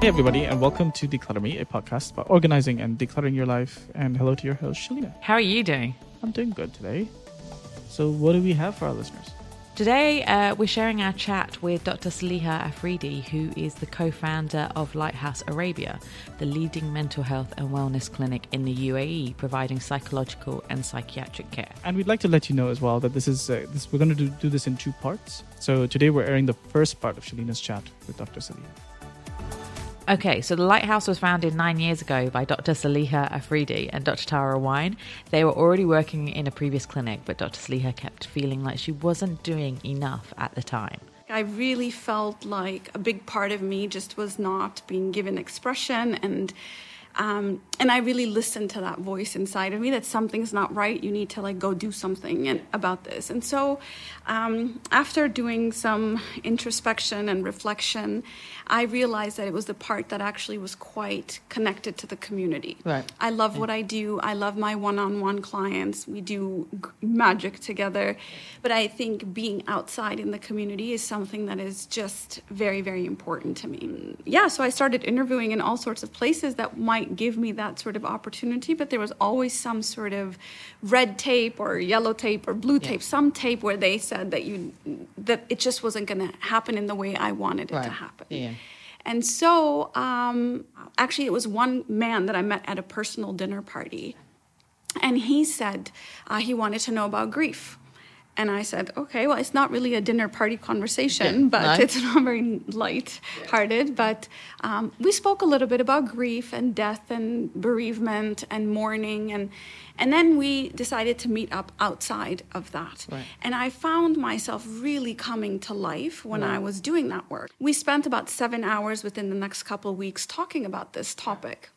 Hey, everybody, and welcome to Decluttr Me, a podcast about organizing and decluttering your life. And hello to your host, Shelina. How are you doing? I'm doing good today. So, what do we have for our listeners? Today, uh, we're sharing our chat with Dr. Saliha Afridi, who is the co founder of Lighthouse Arabia, the leading mental health and wellness clinic in the UAE, providing psychological and psychiatric care. And we'd like to let you know as well that this is uh, this, we're going to do, do this in two parts. So, today we're airing the first part of Shelina's chat with Dr. Saliha. Okay, so the Lighthouse was founded nine years ago by Dr. Saliha Afridi and Dr. Tara Wine. They were already working in a previous clinic, but Dr. Saliha kept feeling like she wasn't doing enough at the time. I really felt like a big part of me just was not being given expression and um, and I really listened to that voice inside of me that something's not right. You need to like go do something and, about this. And so, um, after doing some introspection and reflection, I realized that it was the part that actually was quite connected to the community. Right. I love what I do. I love my one-on-one clients. We do magic together, but I think being outside in the community is something that is just very, very important to me. Yeah. So I started interviewing in all sorts of places that might give me that sort of opportunity, but there was always some sort of red tape or yellow tape or blue tape, some tape where they said that you that it just wasn't going to happen in the way I wanted it Right. to happen. Yeah. And so, um, actually, it was one man that I met at a personal dinner party, and he said uh, he wanted to know about grief. And I said, okay, well, it's not really a dinner party conversation, Yeah, but no. it's not very light-hearted. But um, we spoke a little bit about grief and death and bereavement and mourning, and and then we decided to meet up outside of that. Right. And I found myself really coming to life when I was doing that work. We spent about seven hours within the next couple of weeks talking about this topic.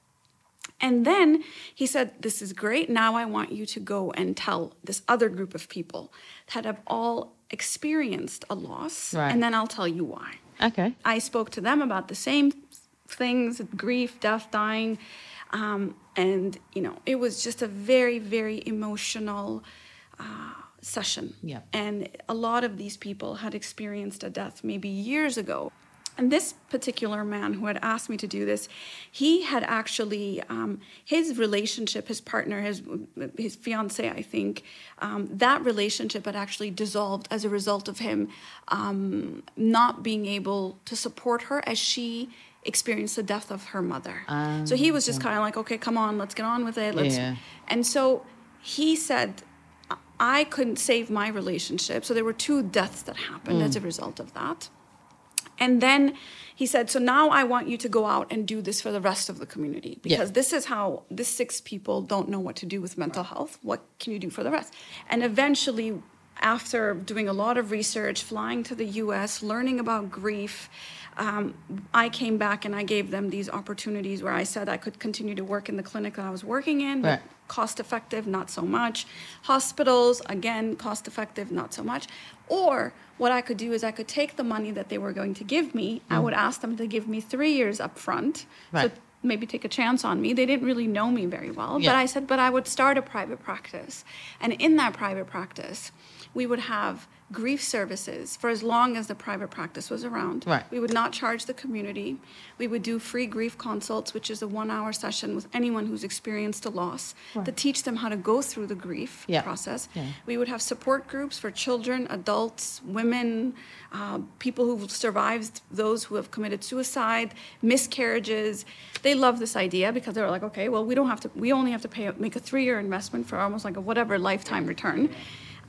And then he said, This is great. Now I want you to go and tell this other group of people that have all experienced a loss. Right. And then I'll tell you why. Okay. I spoke to them about the same things grief, death, dying. Um, and, you know, it was just a very, very emotional uh, session. Yeah. And a lot of these people had experienced a death maybe years ago. And this particular man who had asked me to do this, he had actually um, his relationship, his partner, his his fiance, I think, um, that relationship had actually dissolved as a result of him um, not being able to support her as she experienced the death of her mother. so he was just kind of like, okay, come on, let's get on with it. Let's. Yeah. And so he said, I couldn't save my relationship. So there were two deaths that happened as a result of that. And then he said, So now I want you to go out and do this for the rest of the community because this is how the six people don't know what to do with mental health. What can you do for the rest? And eventually, after doing a lot of research, flying to the US, learning about grief, um, I came back and I gave them these opportunities where I said I could continue to work in the clinic that I was working in, but Right. cost effective, not so much. Hospitals, again, cost effective, not so much. Or what I could do is I could take the money that they were going to give me, I would ask them to give me three years up front. Right. So maybe take a chance on me. They didn't really know me very well. Yeah. But I said, but I would start a private practice. And in that private practice, we would have grief services for as long as the private practice was around. Right. We would not charge the community. We would do free grief consults, which is a one hour session with anyone who's experienced a loss to teach them how to go through the grief Yeah. process. Yeah. We would have support groups for children, adults, women, uh, people who've survived, those who have committed suicide, miscarriages. They love this idea because they were like, okay, well, we don't have to, we only have to pay, make a three year investment for almost like a whatever lifetime return.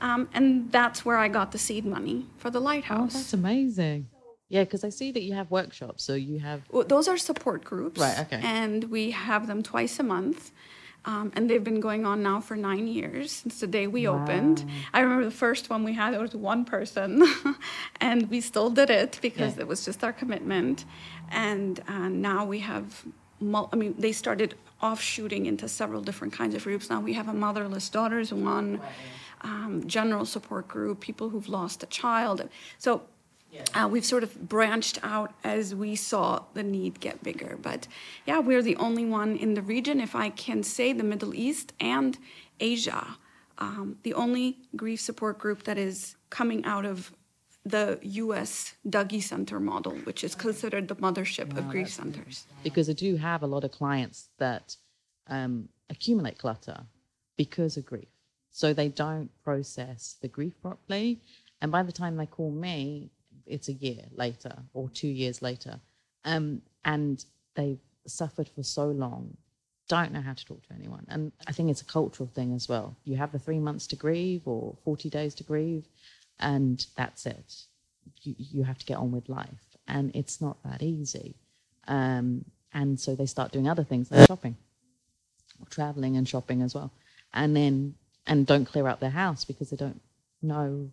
Um, and that's where I got the seed money for the Oh, lighthouse. that's amazing. Yeah, because I see that you have workshops. So you have. Well, those are support groups. Right, okay. And we have them twice a month. Um, and they've been going on now for nine years since the day we opened. I remember the first one we had, it was one person. and we still did it because Yeah. it was just our commitment. And uh, now we have, mul- I mean, they started offshooting into several different kinds of groups. Now we have a motherless daughters one, um, general support group, people who've lost a child. So uh, we've sort of branched out as we saw the need get bigger. But yeah, we're the only one in the region, if I can say, the Middle East and Asia, um, the only grief support group that is coming out of the US Dougy Center model, which is considered the mothership of grief centers. Because I do have a lot of clients that um, accumulate clutter because of grief. So they don't process the grief properly. And by the time they call me, it's a year later or two years later. Um, and they've suffered for so long, don't know how to talk to anyone. And I think it's a cultural thing as well. You have the three months to grieve or 40 days to grieve, and that's it. You, you have to get on with life. And it's not that easy. Um, and so they start doing other things like shopping or traveling and shopping as well. And then, and don't clear out their house because they don't know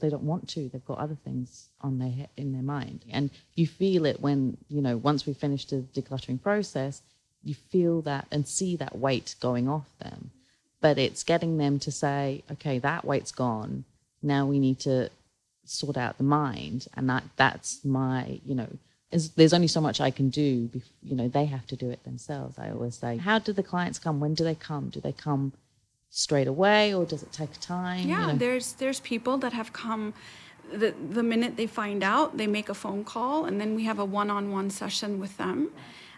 they don't want to. They've got other things on their head, in their mind, and you feel it when you know once we finish the decluttering process, you feel that and see that weight going off them. But it's getting them to say, okay, that weight's gone. Now we need to sort out the mind, and that that's my you know. Is, there's only so much I can do. You know, they have to do it themselves. I always say, how do the clients come? When do they come? Do they come straight away or does it take time? Yeah, you know? there's there's people that have come the the minute they find out, they make a phone call and then we have a one-on-one session with them.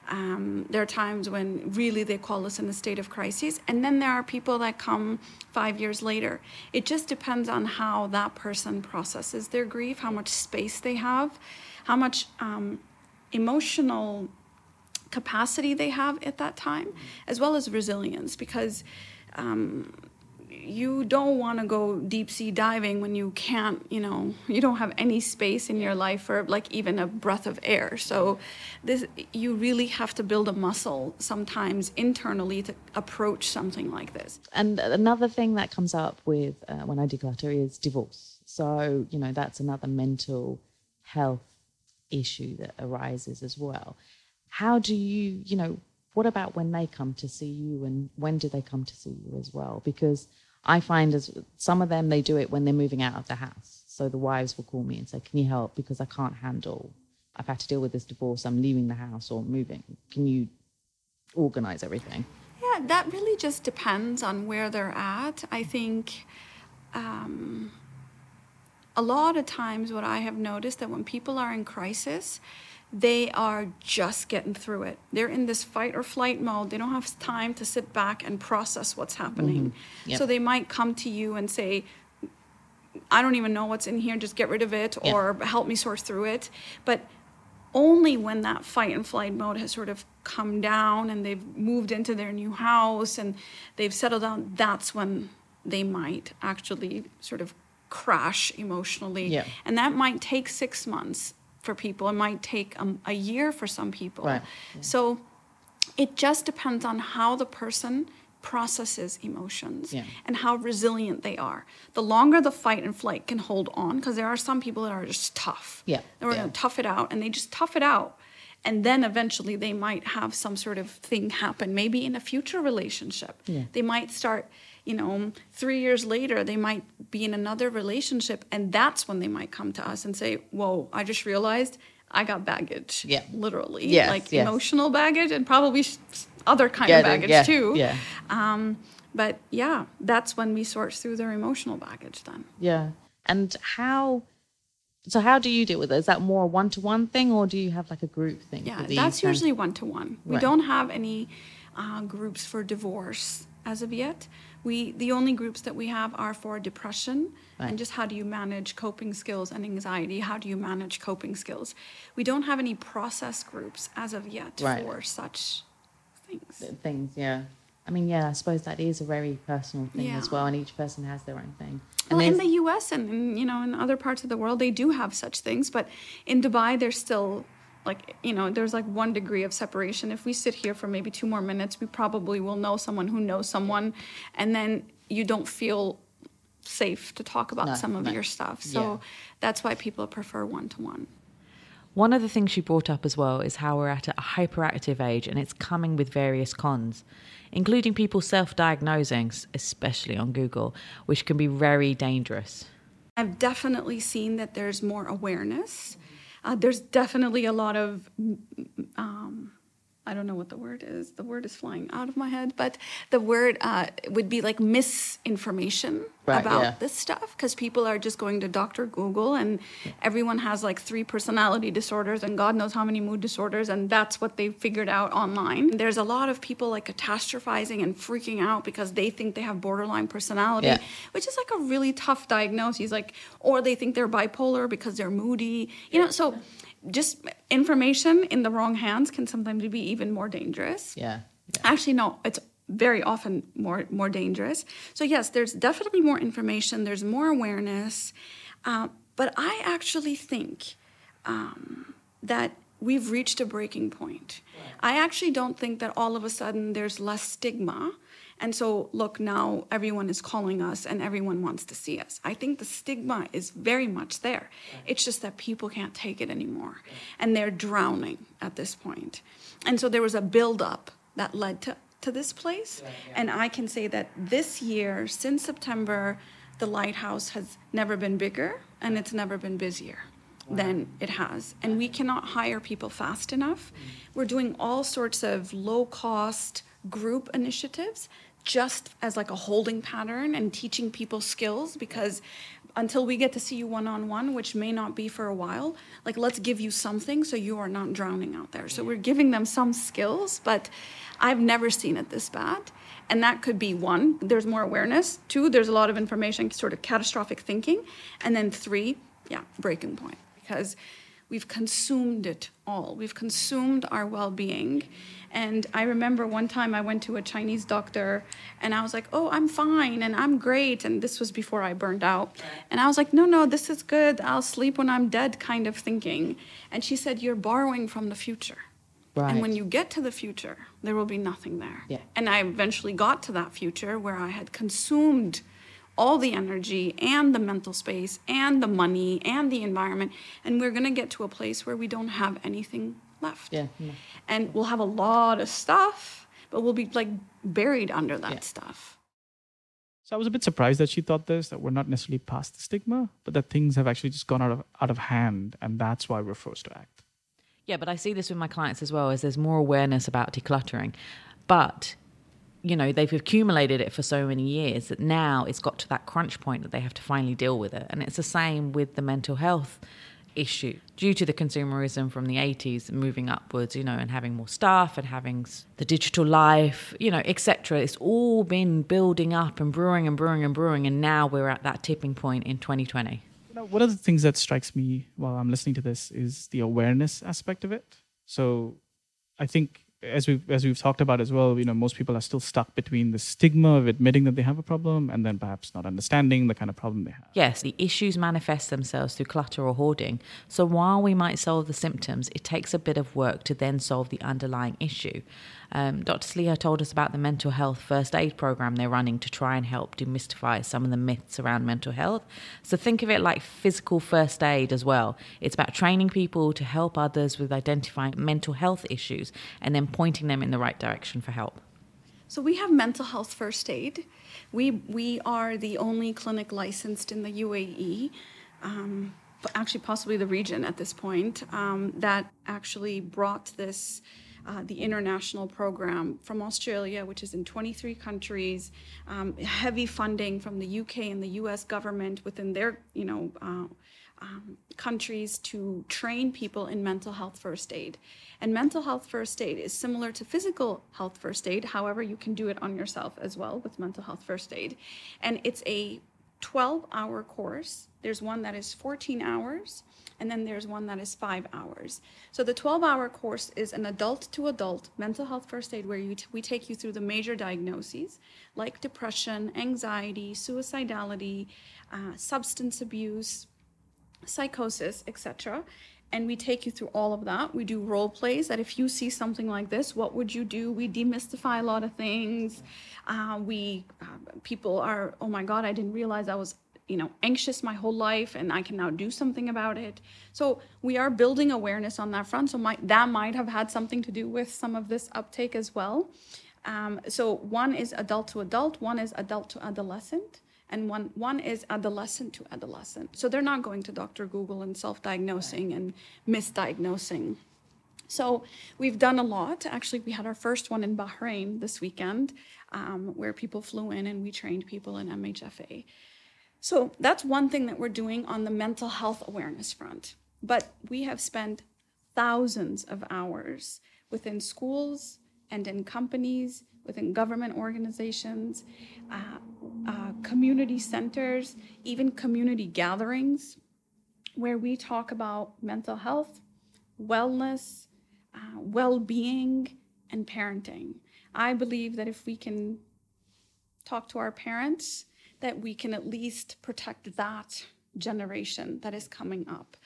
Um, there are times when really they call us in a state of crisis, and then there are people that come five years later. It just depends on how that person processes their grief, how much space they have, how much um, emotional capacity they have at that time, as well as resilience, because um, you don't want to go deep sea diving when you can't, you know, you don't have any space in your life for like even a breath of air. So this you really have to build a muscle sometimes internally to approach something like this. And another thing that comes up with uh, when I declutter is divorce. So, you know, that's another mental health issue that arises as well. How do you, you know, what about when they come to see you and when do they come to see you as well? Because I find as some of them they do it when they're moving out of the house. So the wives will call me and say, "Can you help? Because I can't handle. I've had to deal with this divorce. I'm leaving the house or moving. Can you organize everything?" Yeah, that really just depends on where they're at. I think um, a lot of times, what I have noticed that when people are in crisis, they are just getting through it. They're in this fight or flight mode. They don't have time to sit back and process what's happening. Mm-hmm. Yep. So they might come to you and say, I don't even know what's in here, just get rid of it yep. or help me sort through it. But only when that fight and flight mode has sort of come down and they've moved into their new house and they've settled down, that's when they might actually sort of crash emotionally. Yeah. And that might take six months for people. It might take um, a year for some people. Right. Yeah. So it just depends on how the person processes emotions yeah. and how resilient they are. The longer the fight and flight can hold on, because there are some people that are just tough. Yeah. They're yeah. going to tough it out and they just tough it out. And then eventually they might have some sort of thing happen, maybe in a future relationship. Yeah. They might start you know, three years later, they might be in another relationship, and that's when they might come to us and say, Whoa, I just realized I got baggage. Yeah. Literally. Yes, like yes. emotional baggage and probably other kind yeah, of baggage yeah, too. Yeah. Um, but yeah, that's when we sort through their emotional baggage then. Yeah. And how so how do you deal with it? Is that more a one to one thing or do you have like a group thing? Yeah, that's usually one to one. We don't have any uh, groups for divorce as of yet. We the only groups that we have are for depression right. and just how do you manage coping skills and anxiety? How do you manage coping skills? We don't have any process groups as of yet right. for such things. Things, yeah. I mean, yeah, I suppose that is a very personal thing yeah. as well, and each person has their own thing. And well, in the U.S. and, and you know in other parts of the world, they do have such things, but in Dubai, there's still like you know there's like one degree of separation if we sit here for maybe two more minutes we probably will know someone who knows someone and then you don't feel safe to talk about no, some of no. your stuff so yeah. that's why people prefer one-to-one one of the things she brought up as well is how we're at a hyperactive age and it's coming with various cons including people self-diagnosing especially on google which can be very dangerous i've definitely seen that there's more awareness uh, there's definitely a lot of um, I don't know what the word is. The word is flying out of my head, but the word uh, would be like misinformation Right, about yeah. this stuff because people are just going to Dr. Google and everyone has like three personality disorders and God knows how many mood disorders, and that's what they figured out online. There's a lot of people like catastrophizing and freaking out because they think they have borderline personality, Yeah. which is like a really tough diagnosis. Like, or they think they're bipolar because they're moody, you know. So, just information in the wrong hands can sometimes be even more dangerous. Yeah. Actually, no, it's very often more more dangerous. So yes, there's definitely more information. There's more awareness, uh, but I actually think um, that we've reached a breaking point. I actually don't think that all of a sudden there's less stigma. And so, look, now everyone is calling us and everyone wants to see us. I think the stigma is very much there. It's just that people can't take it anymore. And they're drowning at this point. And so there was a buildup that led to, to this place. And I can say that this year, since September, the lighthouse has never been bigger and it's never been busier than it has. And we cannot hire people fast enough. Mm. We're doing all sorts of low cost group initiatives just as like a holding pattern and teaching people skills because until we get to see you one on one, which may not be for a while, like let's give you something so you are not drowning out there. So we're giving them some skills, but I've never seen it this bad. And that could be one, there's more awareness. Two, there's a lot of information, sort of catastrophic thinking. And then three, yeah, breaking point. Because we've consumed it all. We've consumed our well being. And I remember one time I went to a Chinese doctor and I was like, oh, I'm fine and I'm great. And this was before I burned out. And I was like, no, no, this is good. I'll sleep when I'm dead, kind of thinking. And she said, you're borrowing from the future. Right. And when you get to the future, there will be nothing there. Yeah. And I eventually got to that future where I had consumed all the energy and the mental space and the money and the environment. And we're going to get to a place where we don't have anything left. Yeah, yeah. And we'll have a lot of stuff, but we'll be like buried under that Yeah. stuff. So I was a bit surprised that she thought this, that we're not necessarily past the stigma, but that things have actually just gone out of out of hand, and that's why we're forced to act. Yeah, but I see this with my clients as well as there's more awareness about decluttering. But you know, they've accumulated it for so many years that now it's got to that crunch point that they have to finally deal with it. And it's the same with the mental health issue due to the consumerism from the 80s moving upwards, you know, and having more staff and having the digital life, you know, etc. It's all been building up and brewing and brewing and brewing and now we're at that tipping point in 2020. You one of the things that strikes me while I'm listening to this is the awareness aspect of it. So I think as we've as we've talked about as well, you know, most people are still stuck between the stigma of admitting that they have a problem and then perhaps not understanding the kind of problem they have. Yes, the issues manifest themselves through clutter or hoarding. So while we might solve the symptoms, it takes a bit of work to then solve the underlying issue. Um, Dr. Saliha told us about the mental health first aid program they're running to try and help demystify some of the myths around mental health. So think of it like physical first aid as well. It's about training people to help others with identifying mental health issues and then pointing them in the right direction for help. So we have mental health first aid. We we are the only clinic licensed in the UAE, um, actually possibly the region at this point um, that actually brought this. Uh, the international program from Australia, which is in 23 countries, um, heavy funding from the UK and the US government within their, you know, uh, um, countries to train people in mental health first aid. And mental health first aid is similar to physical health first aid. However, you can do it on yourself as well with mental health first aid. And it's a 12 hour course. There's one that is 14 hours, and then there's one that is five hours. So the 12 hour course is an adult to adult mental health first aid where you we take you through the major diagnoses like depression, anxiety, suicidality, uh, substance abuse, psychosis, etc. And we take you through all of that. We do role plays that if you see something like this, what would you do? We demystify a lot of things. Uh, we uh, people are, oh my God, I didn't realize I was you know anxious my whole life and i can now do something about it. So we are building awareness on that front. So might, that might have had something to do with some of this uptake as well. Um, so one is adult to adult one is adult to adolescent and one one is adolescent to adolescent. So they're not going to dr google and self-diagnosing and misdiagnosing. So we've done a lot. Actually, we had our first one in Bahrain this weekend, um, where people flew in and we trained people in MHFA. So that's one thing that we're doing on the mental health awareness front. But we have spent thousands of hours within schools and in companies, within government organizations, uh, uh, community centers, even community gatherings, where we talk about mental health, wellness, uh, well being, and parenting. I believe that if we can talk to our parents, that we can at least protect that generation that is coming up.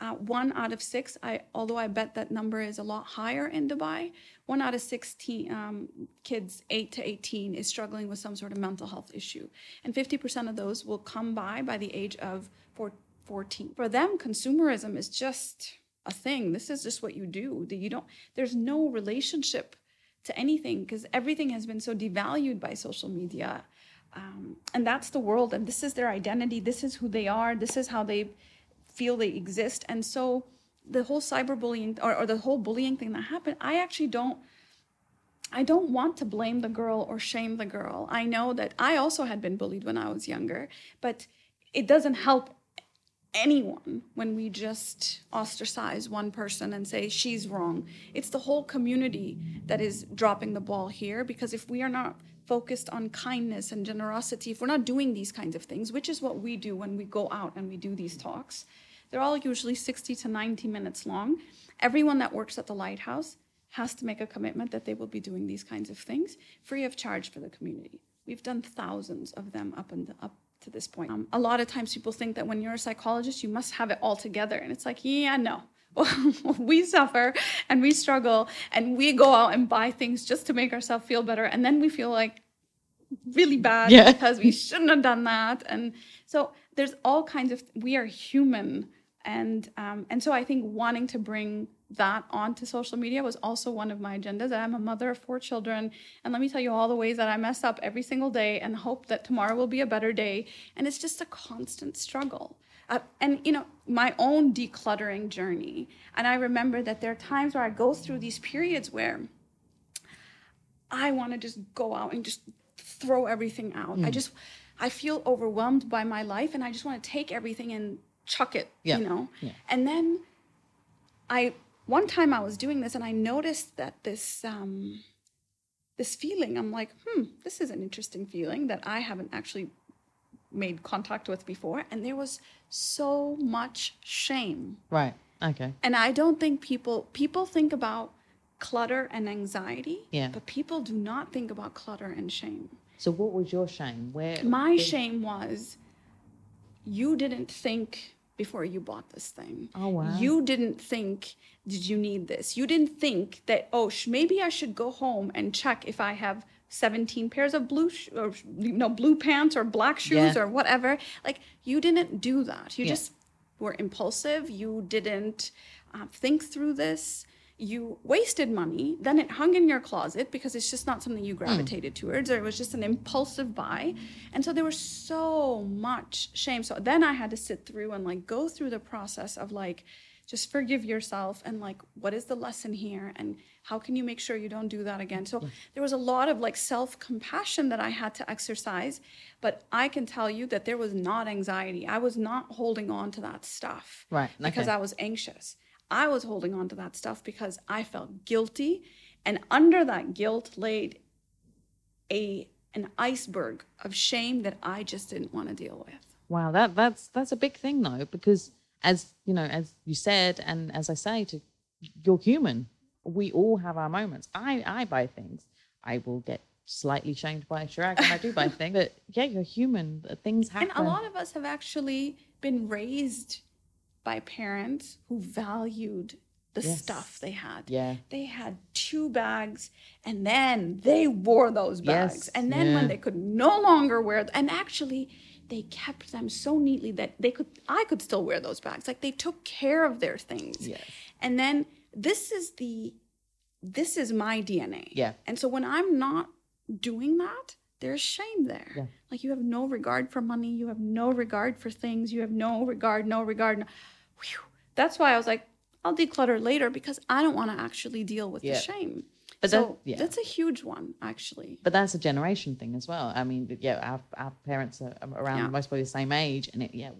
Uh, one out of six, I, although I bet that number is a lot higher in Dubai, one out of 16 um, kids, 8 to 18, is struggling with some sort of mental health issue. And 50% of those will come by by the age of 14. For them, consumerism is just a thing. This is just what you do. You don't, there's no relationship to anything because everything has been so devalued by social media. Um, and that's the world, and this is their identity. This is who they are. This is how they feel they exist. And so the whole cyberbullying or, or the whole bullying thing that happened, I actually don't I don't want to blame the girl or shame the girl. I know that I also had been bullied when I was younger, but it doesn't help anyone when we just ostracize one person and say she's wrong. It's the whole community that is dropping the ball here because if we are not focused on kindness and generosity, if we're not doing these kinds of things, which is what we do when we go out and we do these talks, they're all usually 60 to 90 minutes long. Everyone that works at the lighthouse has to make a commitment that they will be doing these kinds of things free of charge for the community. We've done thousands of them up and up to this point. Um, a lot of times people think that when you're a psychologist, you must have it all together. And it's like, yeah, no. we suffer and we struggle and we go out and buy things just to make ourselves feel better. And then we feel like really bad yeah. because we shouldn't have done that. And so there's all kinds of, we are human and um, and so I think wanting to bring that onto social media was also one of my agendas. I'm a mother of four children, and let me tell you all the ways that I mess up every single day, and hope that tomorrow will be a better day. And it's just a constant struggle. Uh, and you know my own decluttering journey. And I remember that there are times where I go through these periods where I want to just go out and just throw everything out. Mm. I just I feel overwhelmed by my life, and I just want to take everything and chuck it, yeah. you know? Yeah. And then I, one time I was doing this and I noticed that this, um, this feeling, I'm like, hmm, this is an interesting feeling that I haven't actually made contact with before. And there was so much shame. Right. Okay. And I don't think people, people think about clutter and anxiety, yeah. but people do not think about clutter and shame. So what was your shame? Where my shame was you didn't think before you bought this thing. Oh wow. You didn't think did you need this? You didn't think that oh sh- maybe I should go home and check if I have 17 pairs of blue sh- or you know blue pants or black shoes yeah. or whatever. Like you didn't do that. You yeah. just were impulsive. You didn't uh, think through this you wasted money, then it hung in your closet because it's just not something you hmm. gravitated mm. towards, or it was just an impulsive buy. And so there was so much shame. So then I had to sit through and like go through the process of like, just forgive yourself and like, what is the lesson here? And how can you make sure you don't do that again? So mm-hmm. there was a lot of like self compassion that I had to exercise. But I can tell you that there was not anxiety. I was not holding on to that stuff. Right. Okay. Because I was anxious. I was holding on to that stuff because I felt guilty. And under that guilt laid a an iceberg of shame that I just didn't want to deal with. Wow, that that's that's a big thing though, because as you know, as you said, and as I say, to you're human. We all have our moments. I I buy things. I will get slightly shamed by Chirag when I do buy things. But yeah, you're human. Things happen. And a lot of us have actually been raised by parents who valued the yes. stuff they had. Yeah. They had two bags and then they wore those bags. Yes. And then yeah. when they could no longer wear them, and actually they kept them so neatly that they could I could still wear those bags. Like they took care of their things. Yes. And then this is the this is my DNA. Yeah. And so when I'm not doing that, there's shame there. Yeah. Like you have no regard for money, you have no regard for things, you have no regard, no regard. No, whew, that's why I was like, I'll declutter later because I don't want to actually deal with Yeah. the shame. But so that- yeah. that's a huge one, actually. But that's a generation thing as well. I mean, yeah, our, our parents are around Yeah. most probably the same age, and it, yeah,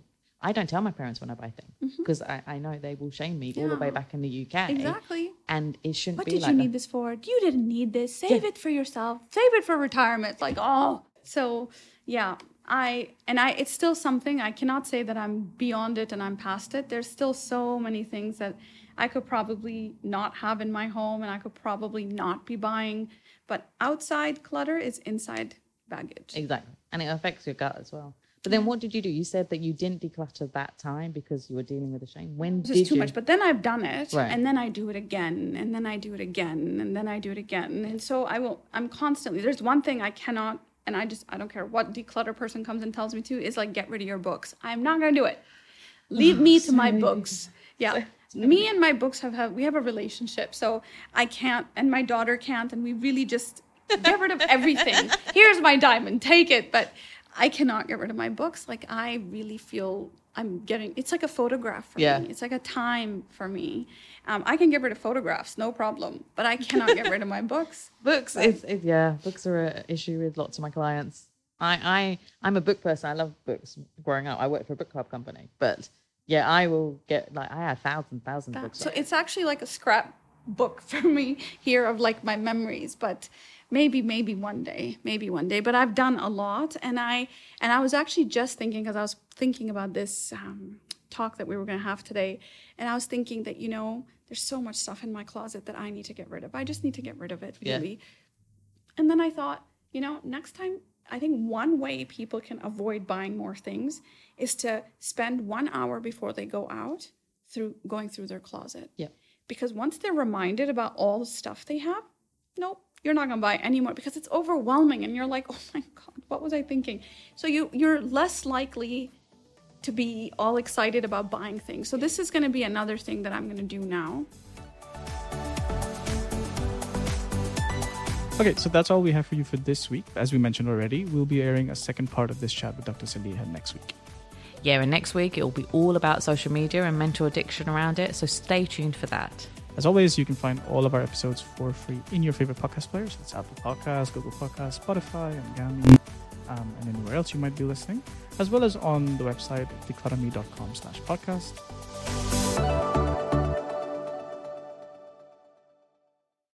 I don't tell my parents when I buy things because I, I know they will shame me all the way Mm-hmm. Back in the UK. Exactly. And it shouldn't What be What did like you need this for? You didn't need this. Save it for yourself. Save it for retirement. Like, oh. So, yeah, I, and I, it's still something. I cannot say that I'm beyond it and I'm past it. There's still so many things that I could probably not have in my home and I could probably not be buying. But outside clutter is inside baggage. Exactly. And it affects your gut as well. But then what did you do? You said that you didn't declutter that time because you were dealing with the shame. When It's did just too you? much. But then I've done it, Right. and then I do it again, and then I do it again, and then I do it again, and so I will. I'm constantly. There's one thing I cannot, and I just I don't care what declutter person comes and tells me to is like get rid of your books. I'm not gonna do it. Leave oh, me to my books. Yeah. Me and my books have, have we have a relationship, so I can't, and my daughter can't, and we really just get rid of everything. Here's my diamond, take it. But I cannot get rid of my books. Like I really feel I'm getting. It's like a photograph for Yeah. me. It's like a time for me. Um, I can get rid of photographs, no problem, but I cannot get rid of my books. books it's, it, yeah books are an issue with lots of my clients I, I i'm a book person i love books growing up i worked for a book club company but yeah i will get like i have thousands thousands of books So it's actually like a scrap book for me here of like my memories, but maybe maybe one day, maybe one day. But I've done a lot, and I and I was actually just thinking because I was thinking about this um, talk that we were going to have today, and I was thinking that you know there's so much stuff in my closet that I need to get rid of. I just need to get rid of it Yeah. really. And then I thought, you know, next time, I think one way people can avoid buying more things is to spend one hour before they go out through going through their closet. Yeah. Because once they're reminded about all the stuff they have, nope, you're not gonna buy anymore because it's overwhelming and you're like, oh my god, what was I thinking? So you you're less likely to be all excited about buying things. So this is gonna be another thing that I'm gonna do now. Okay, so that's all we have for you for this week. As we mentioned already, we'll be airing a second part of this chat with Dr. Saliha next week. Yeah and next week it will be all about social media and mental addiction around it so stay tuned for that As always, you can find all of our episodes for free in your favorite podcast players. It's Apple Podcasts, Google Podcasts, Spotify, Anghami, um, and anywhere else you might be listening, as well as on the website decluttrme.com slash podcast.